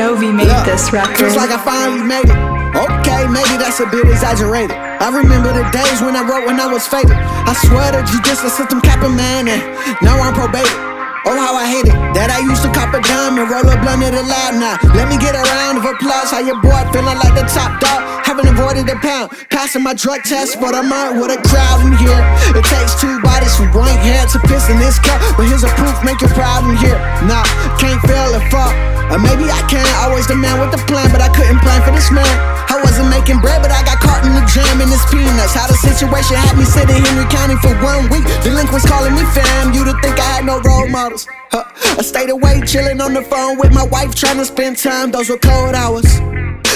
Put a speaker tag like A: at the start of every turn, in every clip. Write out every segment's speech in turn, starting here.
A: Kobe made
B: Look,
A: this record.
B: Feels like I finally made it. Okay, maybe that's a bit exaggerated. I remember the days when I wrote when I was faded. I swear that you just a system capping man, and now I'm probated. Oh, how I hate it that I used to cop a dime and roll a blunt at a loud now. Let me get a round of applause. How your boy feeling like the top dog? Haven't avoided a pound. Passing my drug test, but I'm out with a crowd in here. It takes two bodies from blank head to piss in this cup. But here's a proof, make you proud in here. Nah, can't fail if fuck. Or maybe I can. Always the man with the plan, but I couldn't plan for this man. I wasn't making bread, but I got caught in the jam in this peanuts. How the situation had me sitting in Henry County for one week. Delinquents calling me fam. You'd think I had no role models. Huh. I stayed away, chilling on the phone with my wife, trying to spend time. Those were cold hours.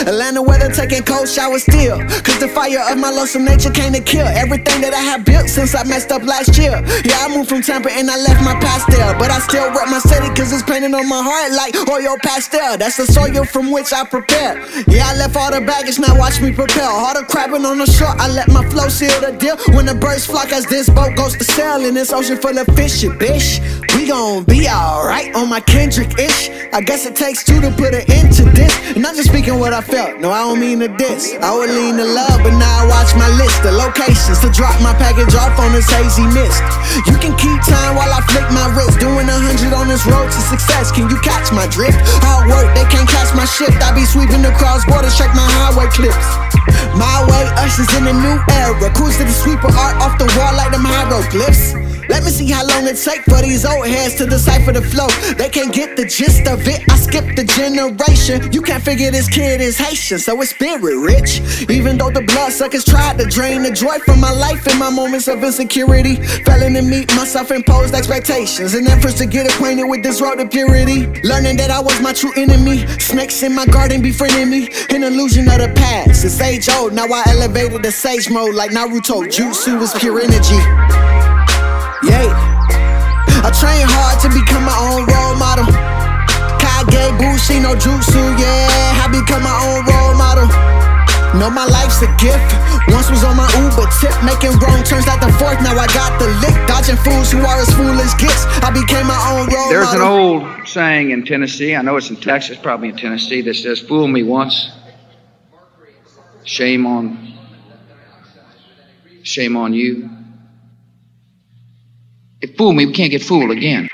B: Atlanta weather taking cold showers still. Cause the fire of my lonesome nature came to kill everything that I have built since I messed up last year. Yeah, I moved from Tampa and I left my past there. But I still rep my city cause it's painted on my heart like oil pastel. That's the soil from which I prepare. Yeah, I left all the baggage, now watch me propel. All the crabbing on the shore, I let my flow seal the deal. When the birds flock as this boat goes to sail in this ocean full of fish, you bitch. We gon' be alright on my Kendrick ish. I guess it takes two to put an end to this. And I'm just speaking what I felt. No, I don't mean to diss. I would lean to love, but now I watch my list. The locations to drop my package off on this hazy mist. You can keep time while I flick my wrist. Doing a hundred on this road to success. Can you catch my drift? Hard work, they can't catch my shift. I be sweeping across borders, check my highway clips. My way ushers in a new era. Cruise to the sweeper art off the wall like them hieroglyphs. Let me see how long it take for these old heads to decipher the flow. They can't get the gist of it. I skipped the generation. You can't figure this kid is Haitian, so it's spirit rich. Even though the bloodsuckers tried to drain the joy from my life in my moments of insecurity, failing to meet my self-imposed expectations. An efforts to get acquainted with this road to purity. Learning that I was my true enemy. Snakes in my garden befriending me. An illusion of the past. It's age old. Now I elevated the sage mode like Naruto. Jutsu is pure energy. Yeah. I train hard to become my own role model. Kage Bunshin no Jutsu, yeah. I become my own role model. Know my life's a gift. Once was on my Uber tip, making wrong turns at the fourth. Now I got the lick, dodging fools who are as foolish gifts. I became my own role
C: There's an old saying in Tennessee, I know it's in Texas, probably in Tennessee, that says, Fool me once, shame on, shame on you. If fool me, we can't get fooled again.